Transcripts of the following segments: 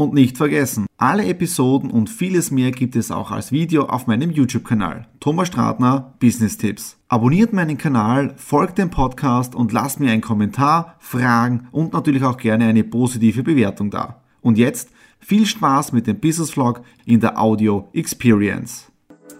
Und nicht vergessen, alle Episoden und vieles mehr gibt es auch als Video auf meinem YouTube-Kanal. Thomas Stratner, Business Tipps. Abonniert meinen Kanal, folgt dem Podcast und lasst mir einen Kommentar, Fragen und natürlich auch gerne eine positive Bewertung da. Und jetzt viel Spaß mit dem Business Vlog in der Audio Experience.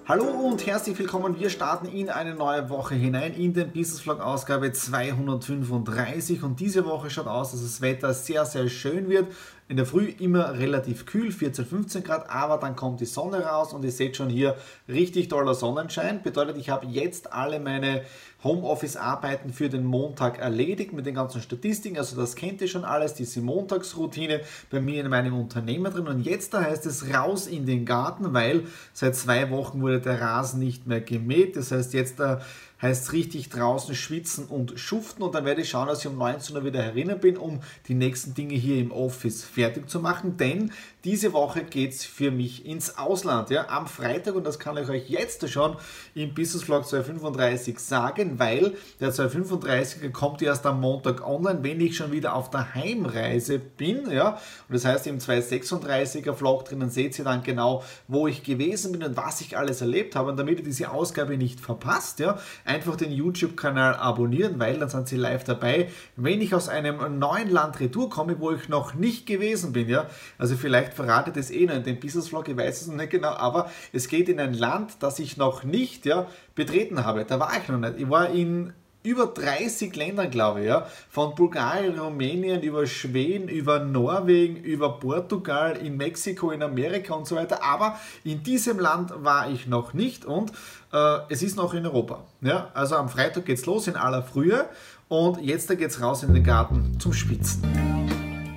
Hallo und herzlich willkommen. Wir starten in eine neue Woche hinein in den Business Vlog Ausgabe 235 und diese Woche schaut aus, dass das Wetter sehr, sehr schön wird. In der Früh immer relativ kühl, 14, 15 Grad, aber dann kommt die Sonne raus und ihr seht schon hier richtig toller Sonnenschein. Bedeutet, ich habe jetzt alle meine Homeoffice-Arbeiten für den Montag erledigt mit den ganzen Statistiken. Also das kennt ihr schon alles, diese Montagsroutine bei mir in meinem Unternehmen drin. Und jetzt da heißt es raus in den Garten, weil seit zwei Wochen wurde der Rasen nicht mehr gemäht. Das heißt, jetzt da heißt richtig draußen schwitzen und schuften. Und dann werde ich schauen, dass ich um 19 Uhr wieder herinnen bin, um die nächsten Dinge hier im Office fertig zu machen, denn diese Woche geht es für mich ins Ausland. Ja? Am Freitag, und das kann ich euch jetzt schon im Business Vlog 235 sagen, weil der 235 kommt erst am Montag online, wenn ich schon wieder auf der Heimreise bin. Ja? Und das heißt, im 236er Vlog drinnen seht ihr dann genau, wo ich gewesen bin und was ich alles erlebt habe. Und damit ihr diese Ausgabe nicht verpasst, ja, einfach den YouTube-Kanal abonnieren, weil dann sind sie live dabei, wenn ich aus einem neuen Land retour komme, wo ich noch nicht gewesen bin. Ja? Also vielleicht vielleicht eh noch in dem Business Vlog, ich weiß es noch nicht genau, aber es geht in ein Land, das ich noch nicht ja, betreten habe. Da war ich noch nicht. Ich war in über 30 Ländern, glaube ich, ja. Von Bulgarien, Rumänien, über Schweden, über Norwegen, über Portugal, in Mexiko, in Amerika und so weiter. Aber in diesem Land war ich noch nicht und äh, es ist noch in Europa. Ja. Also am Freitag geht es los in aller Frühe und jetzt geht es raus in den Garten zum Spitzen.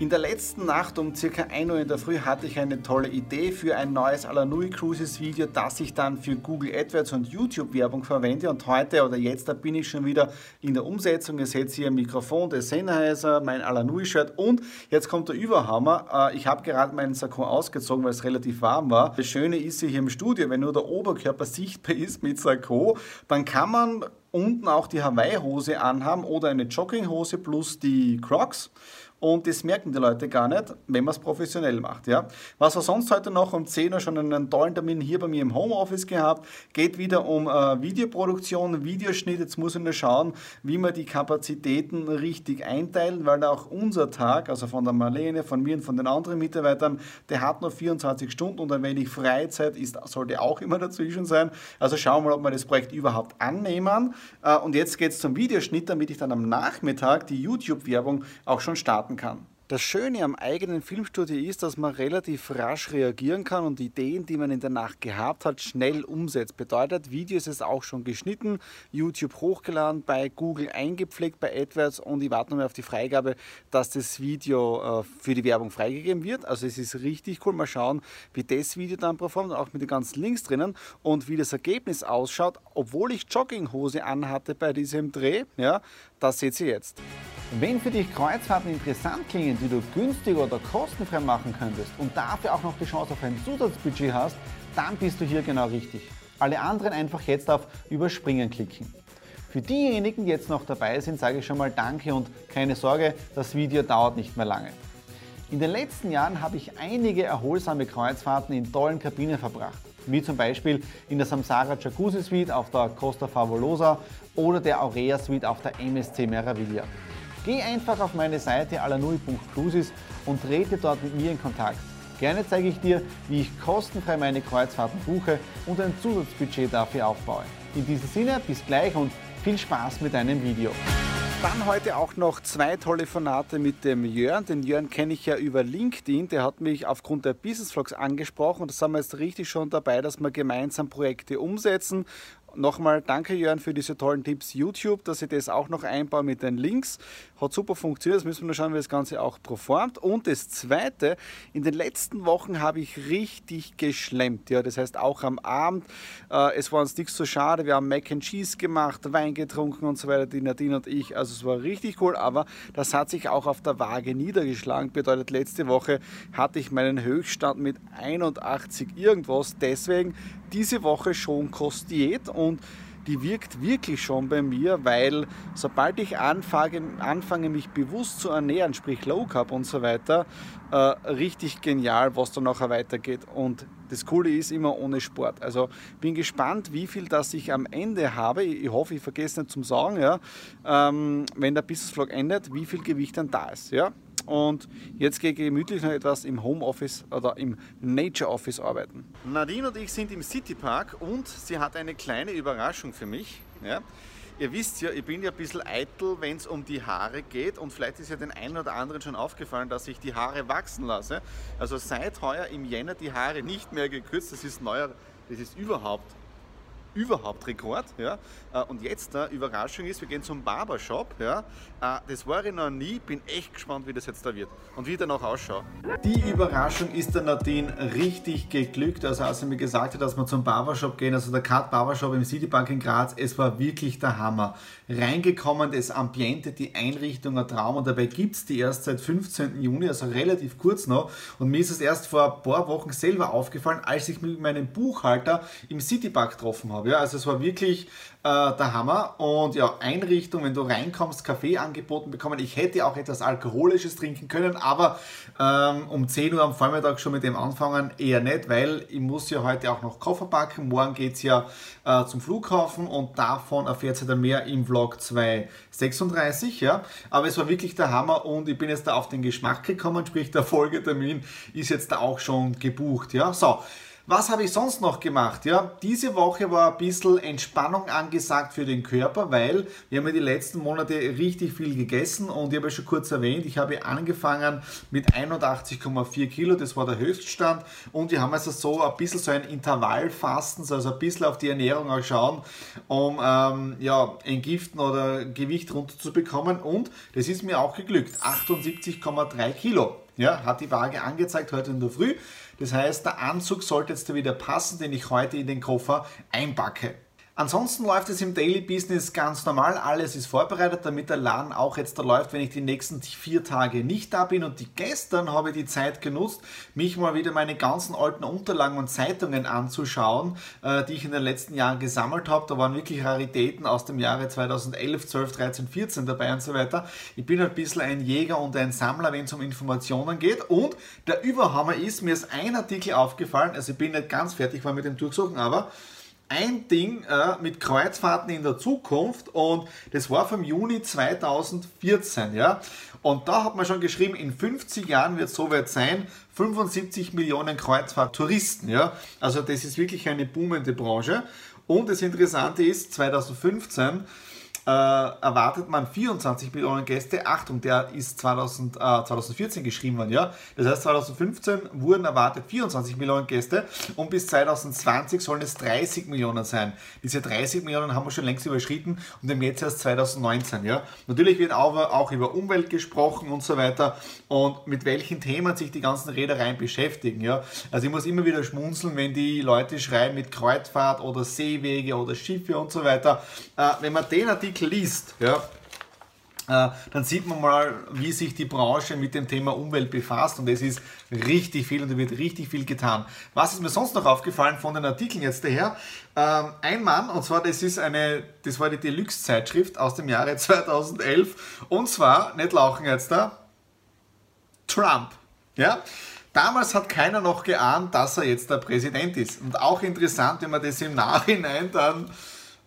In der letzten Nacht um circa 1 Uhr in der Früh hatte ich eine tolle Idee für ein neues Alanui Cruises Video, das ich dann für Google AdWords und YouTube Werbung verwende. Und heute oder jetzt da bin ich schon wieder in der Umsetzung. Ihr seht hier ein Mikrofon, der Sennheiser, mein Alanui Shirt und jetzt kommt der Überhammer. Äh, ich habe gerade meinen Sakko ausgezogen, weil es relativ warm war. Das Schöne ist hier im Studio, wenn nur der Oberkörper sichtbar ist mit Sakko, dann kann man unten auch die Hawaii-Hose anhaben oder eine Jogginghose plus die Crocs und das merken die Leute gar nicht, wenn man es professionell macht. Ja? Was wir sonst heute noch um 10 Uhr schon einen tollen Termin hier bei mir im Homeoffice gehabt, geht wieder um äh, Videoproduktion, Videoschnitt. Jetzt muss ich nur schauen, wie wir die Kapazitäten richtig einteilen, weil auch unser Tag, also von der Marlene, von mir und von den anderen Mitarbeitern, der hat nur 24 Stunden und ein wenig Freizeit ist, sollte auch immer dazwischen sein. Also schauen wir mal, ob wir das Projekt überhaupt annehmen. Äh, und jetzt geht es zum Videoschnitt, damit ich dann am Nachmittag die YouTube-Werbung auch schon starten starten kann. Das Schöne am eigenen Filmstudio ist, dass man relativ rasch reagieren kann und Ideen, die man in der Nacht gehabt hat, schnell umsetzt. Bedeutet, Video ist es auch schon geschnitten, YouTube hochgeladen, bei Google eingepflegt, bei AdWords und ich warte nur auf die Freigabe, dass das Video äh, für die Werbung freigegeben wird. Also es ist richtig cool. Mal schauen, wie das Video dann performt, auch mit den ganzen Links drinnen und wie das Ergebnis ausschaut, obwohl ich Jogginghose anhatte bei diesem Dreh. Ja, das seht ihr jetzt. Wenn für dich Kreuzfahrten interessant klingen, die du günstiger oder kostenfrei machen könntest und dafür auch noch die Chance auf ein Zusatzbudget hast, dann bist du hier genau richtig. Alle anderen einfach jetzt auf Überspringen klicken. Für diejenigen, die jetzt noch dabei sind, sage ich schon mal Danke und keine Sorge, das Video dauert nicht mehr lange. In den letzten Jahren habe ich einige erholsame Kreuzfahrten in tollen Kabinen verbracht, wie zum Beispiel in der Samsara Jacuzzi Suite auf der Costa Favolosa oder der Aurea Suite auf der MSC Meraviglia. Geh einfach auf meine Seite alanui.cruises und trete dort mit mir in Kontakt. Gerne zeige ich dir, wie ich kostenfrei meine Kreuzfahrten buche und ein Zusatzbudget dafür aufbaue. In diesem Sinne, bis gleich und viel Spaß mit deinem Video. Dann heute auch noch zwei tolle Fanate mit dem Jörn. Den Jörn kenne ich ja über LinkedIn. Der hat mich aufgrund der Business Vlogs angesprochen und da sind wir jetzt richtig schon dabei, dass wir gemeinsam Projekte umsetzen nochmal danke Jörn für diese tollen Tipps YouTube, dass ich das auch noch einbaue mit den Links. Hat super funktioniert, jetzt müssen wir nur schauen, wie das Ganze auch performt. Und das Zweite, in den letzten Wochen habe ich richtig geschlemmt. Ja, das heißt auch am Abend, äh, es war uns nichts so schade, wir haben Mac and Cheese gemacht, Wein getrunken und so weiter, die Nadine und ich. Also es war richtig cool, aber das hat sich auch auf der Waage niedergeschlagen. Bedeutet, letzte Woche hatte ich meinen Höchststand mit 81 irgendwas. Deswegen diese Woche schon Kostiet und die wirkt wirklich schon bei mir, weil sobald ich anfange, anfange mich bewusst zu ernähren, sprich Low Carb und so weiter, äh, richtig genial, was dann nachher weitergeht. Und das Coole ist immer ohne Sport. Also bin gespannt, wie viel das ich am Ende habe. Ich hoffe, ich vergesse nicht zum Sagen, ja, ähm, wenn der Business Vlog endet, wie viel Gewicht dann da ist. Ja. Und jetzt gehe ich gemütlich noch etwas im Homeoffice oder im Nature Office arbeiten. Nadine und ich sind im City Park und sie hat eine kleine Überraschung für mich. Ja. Ihr wisst ja, ich bin ja ein bisschen eitel, wenn es um die Haare geht und vielleicht ist ja den einen oder anderen schon aufgefallen, dass ich die Haare wachsen lasse. Also seit heuer im Jänner die Haare nicht mehr gekürzt, das ist neuer, das ist überhaupt überhaupt Rekord. Ja. Äh, und jetzt eine Überraschung ist, wir gehen zum Barbershop. Ja. Äh, das war ich noch nie, bin echt gespannt, wie das jetzt da wird und wie der noch ausschaut. Die Überraschung ist der Nadine richtig geglückt. Also als er mir gesagt hat, dass wir zum Barbershop gehen, also der Cut Barbershop im Citybank in Graz, es war wirklich der Hammer. Reingekommen, das Ambiente, die Einrichtung, ein Traum und dabei gibt es die erst seit 15. Juni, also relativ kurz noch. Und mir ist es erst vor ein paar Wochen selber aufgefallen, als ich mit meinem Buchhalter im Citypark getroffen habe habe. Ja, also es war wirklich äh, der Hammer. Und ja, Einrichtung, wenn du reinkommst, Kaffee angeboten bekommen. Ich hätte auch etwas Alkoholisches trinken können, aber ähm, um 10 Uhr am Vormittag schon mit dem anfangen, eher nicht, weil ich muss ja heute auch noch Koffer packen. Morgen geht es ja äh, zum Flughafen und davon erfährt ihr dann mehr im Vlog 236. Ja. Aber es war wirklich der Hammer und ich bin jetzt da auf den Geschmack gekommen, sprich der Folgetermin ist jetzt da auch schon gebucht. Ja. So, was habe ich sonst noch gemacht? Ja, diese Woche war ein bisschen Entspannung angesagt für den Körper, weil wir haben ja die letzten Monate richtig viel gegessen und ich habe ja schon kurz erwähnt, ich habe angefangen mit 81,4 Kilo, das war der Höchststand und wir haben also so ein bisschen so ein Intervallfasten, also ein bisschen auf die Ernährung auch schauen, um ähm, ja, entgiften oder Gewicht runterzubekommen und das ist mir auch geglückt, 78,3 Kilo. Ja, hat die Waage angezeigt heute in der Früh. Das heißt, der Anzug sollte jetzt wieder passen, den ich heute in den Koffer einpacke. Ansonsten läuft es im Daily Business ganz normal. Alles ist vorbereitet, damit der Laden auch jetzt da läuft, wenn ich die nächsten vier Tage nicht da bin. Und die gestern habe ich die Zeit genutzt, mich mal wieder meine ganzen alten Unterlagen und Zeitungen anzuschauen, äh, die ich in den letzten Jahren gesammelt habe. Da waren wirklich Raritäten aus dem Jahre 2011, 12, 13, 14 dabei und so weiter. Ich bin ein bisschen ein Jäger und ein Sammler, wenn es um Informationen geht. Und der Überhammer ist, mir ist ein Artikel aufgefallen, also ich bin nicht ganz fertig war mit dem Durchsuchen, aber ein Ding äh, mit Kreuzfahrten in der Zukunft und das war vom Juni 2014, ja. Und da hat man schon geschrieben, in 50 Jahren wird es soweit sein, 75 Millionen Kreuzfahrttouristen, ja. Also das ist wirklich eine boomende Branche. Und das Interessante ist, 2015 äh, erwartet man 24 Millionen Gäste. Achtung, der ist 2000, äh, 2014 geschrieben worden, ja. Das heißt, 2015 wurden erwartet 24 Millionen Gäste und bis 2020 sollen es 30 Millionen sein. Diese 30 Millionen haben wir schon längst überschritten und dem jetzt erst 2019, ja. Natürlich wird aber auch über Umwelt gesprochen und so weiter und mit welchen Themen sich die ganzen Reedereien beschäftigen, ja. Also ich muss immer wieder schmunzeln, wenn die Leute schreiben mit Kreuzfahrt oder Seewege oder Schiffe und so weiter. Äh, wenn man den Artikel Artikel liest, ja, äh, dann sieht man mal, wie sich die Branche mit dem Thema Umwelt befasst und es ist richtig viel und da wird richtig viel getan. Was ist mir sonst noch aufgefallen von den Artikeln jetzt daher? Ähm, ein Mann, und zwar das ist eine, das war die Deluxe-Zeitschrift aus dem Jahre 2011 und zwar, nicht lauchen jetzt da, Trump. Ja? Damals hat keiner noch geahnt, dass er jetzt der Präsident ist. Und auch interessant, wenn man das im Nachhinein dann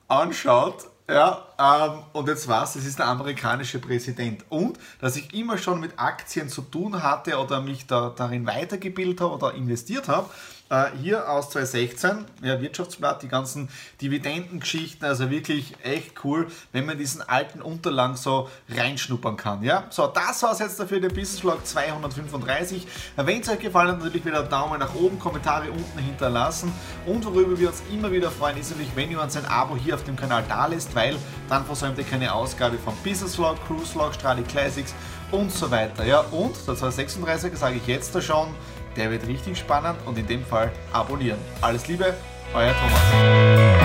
anschaut, ja, ähm, und jetzt was, es ist der amerikanische Präsident. Und, dass ich immer schon mit Aktien zu tun hatte oder mich da darin weitergebildet habe oder investiert habe, äh, hier aus 2016, ja, Wirtschaftsblatt, die ganzen Dividendengeschichten, also wirklich echt cool, wenn man diesen alten Unterlagen so reinschnuppern kann. Ja? So, das war es jetzt dafür, der Business Vlog 235. Wenn es euch gefallen hat, natürlich wieder Daumen nach oben, Kommentare unten hinterlassen und worüber wir uns immer wieder freuen, ist natürlich, wenn ihr uns ein Abo hier auf dem Kanal da lässt, weil dann versäumt ihr keine Ausgabe von Business Vlog, Cruise Vlog, Stradi Classics und so weiter. Ja, und das war 36 sage ich jetzt da schon, der wird richtig spannend und in dem Fall abonnieren. Alles Liebe, euer Thomas.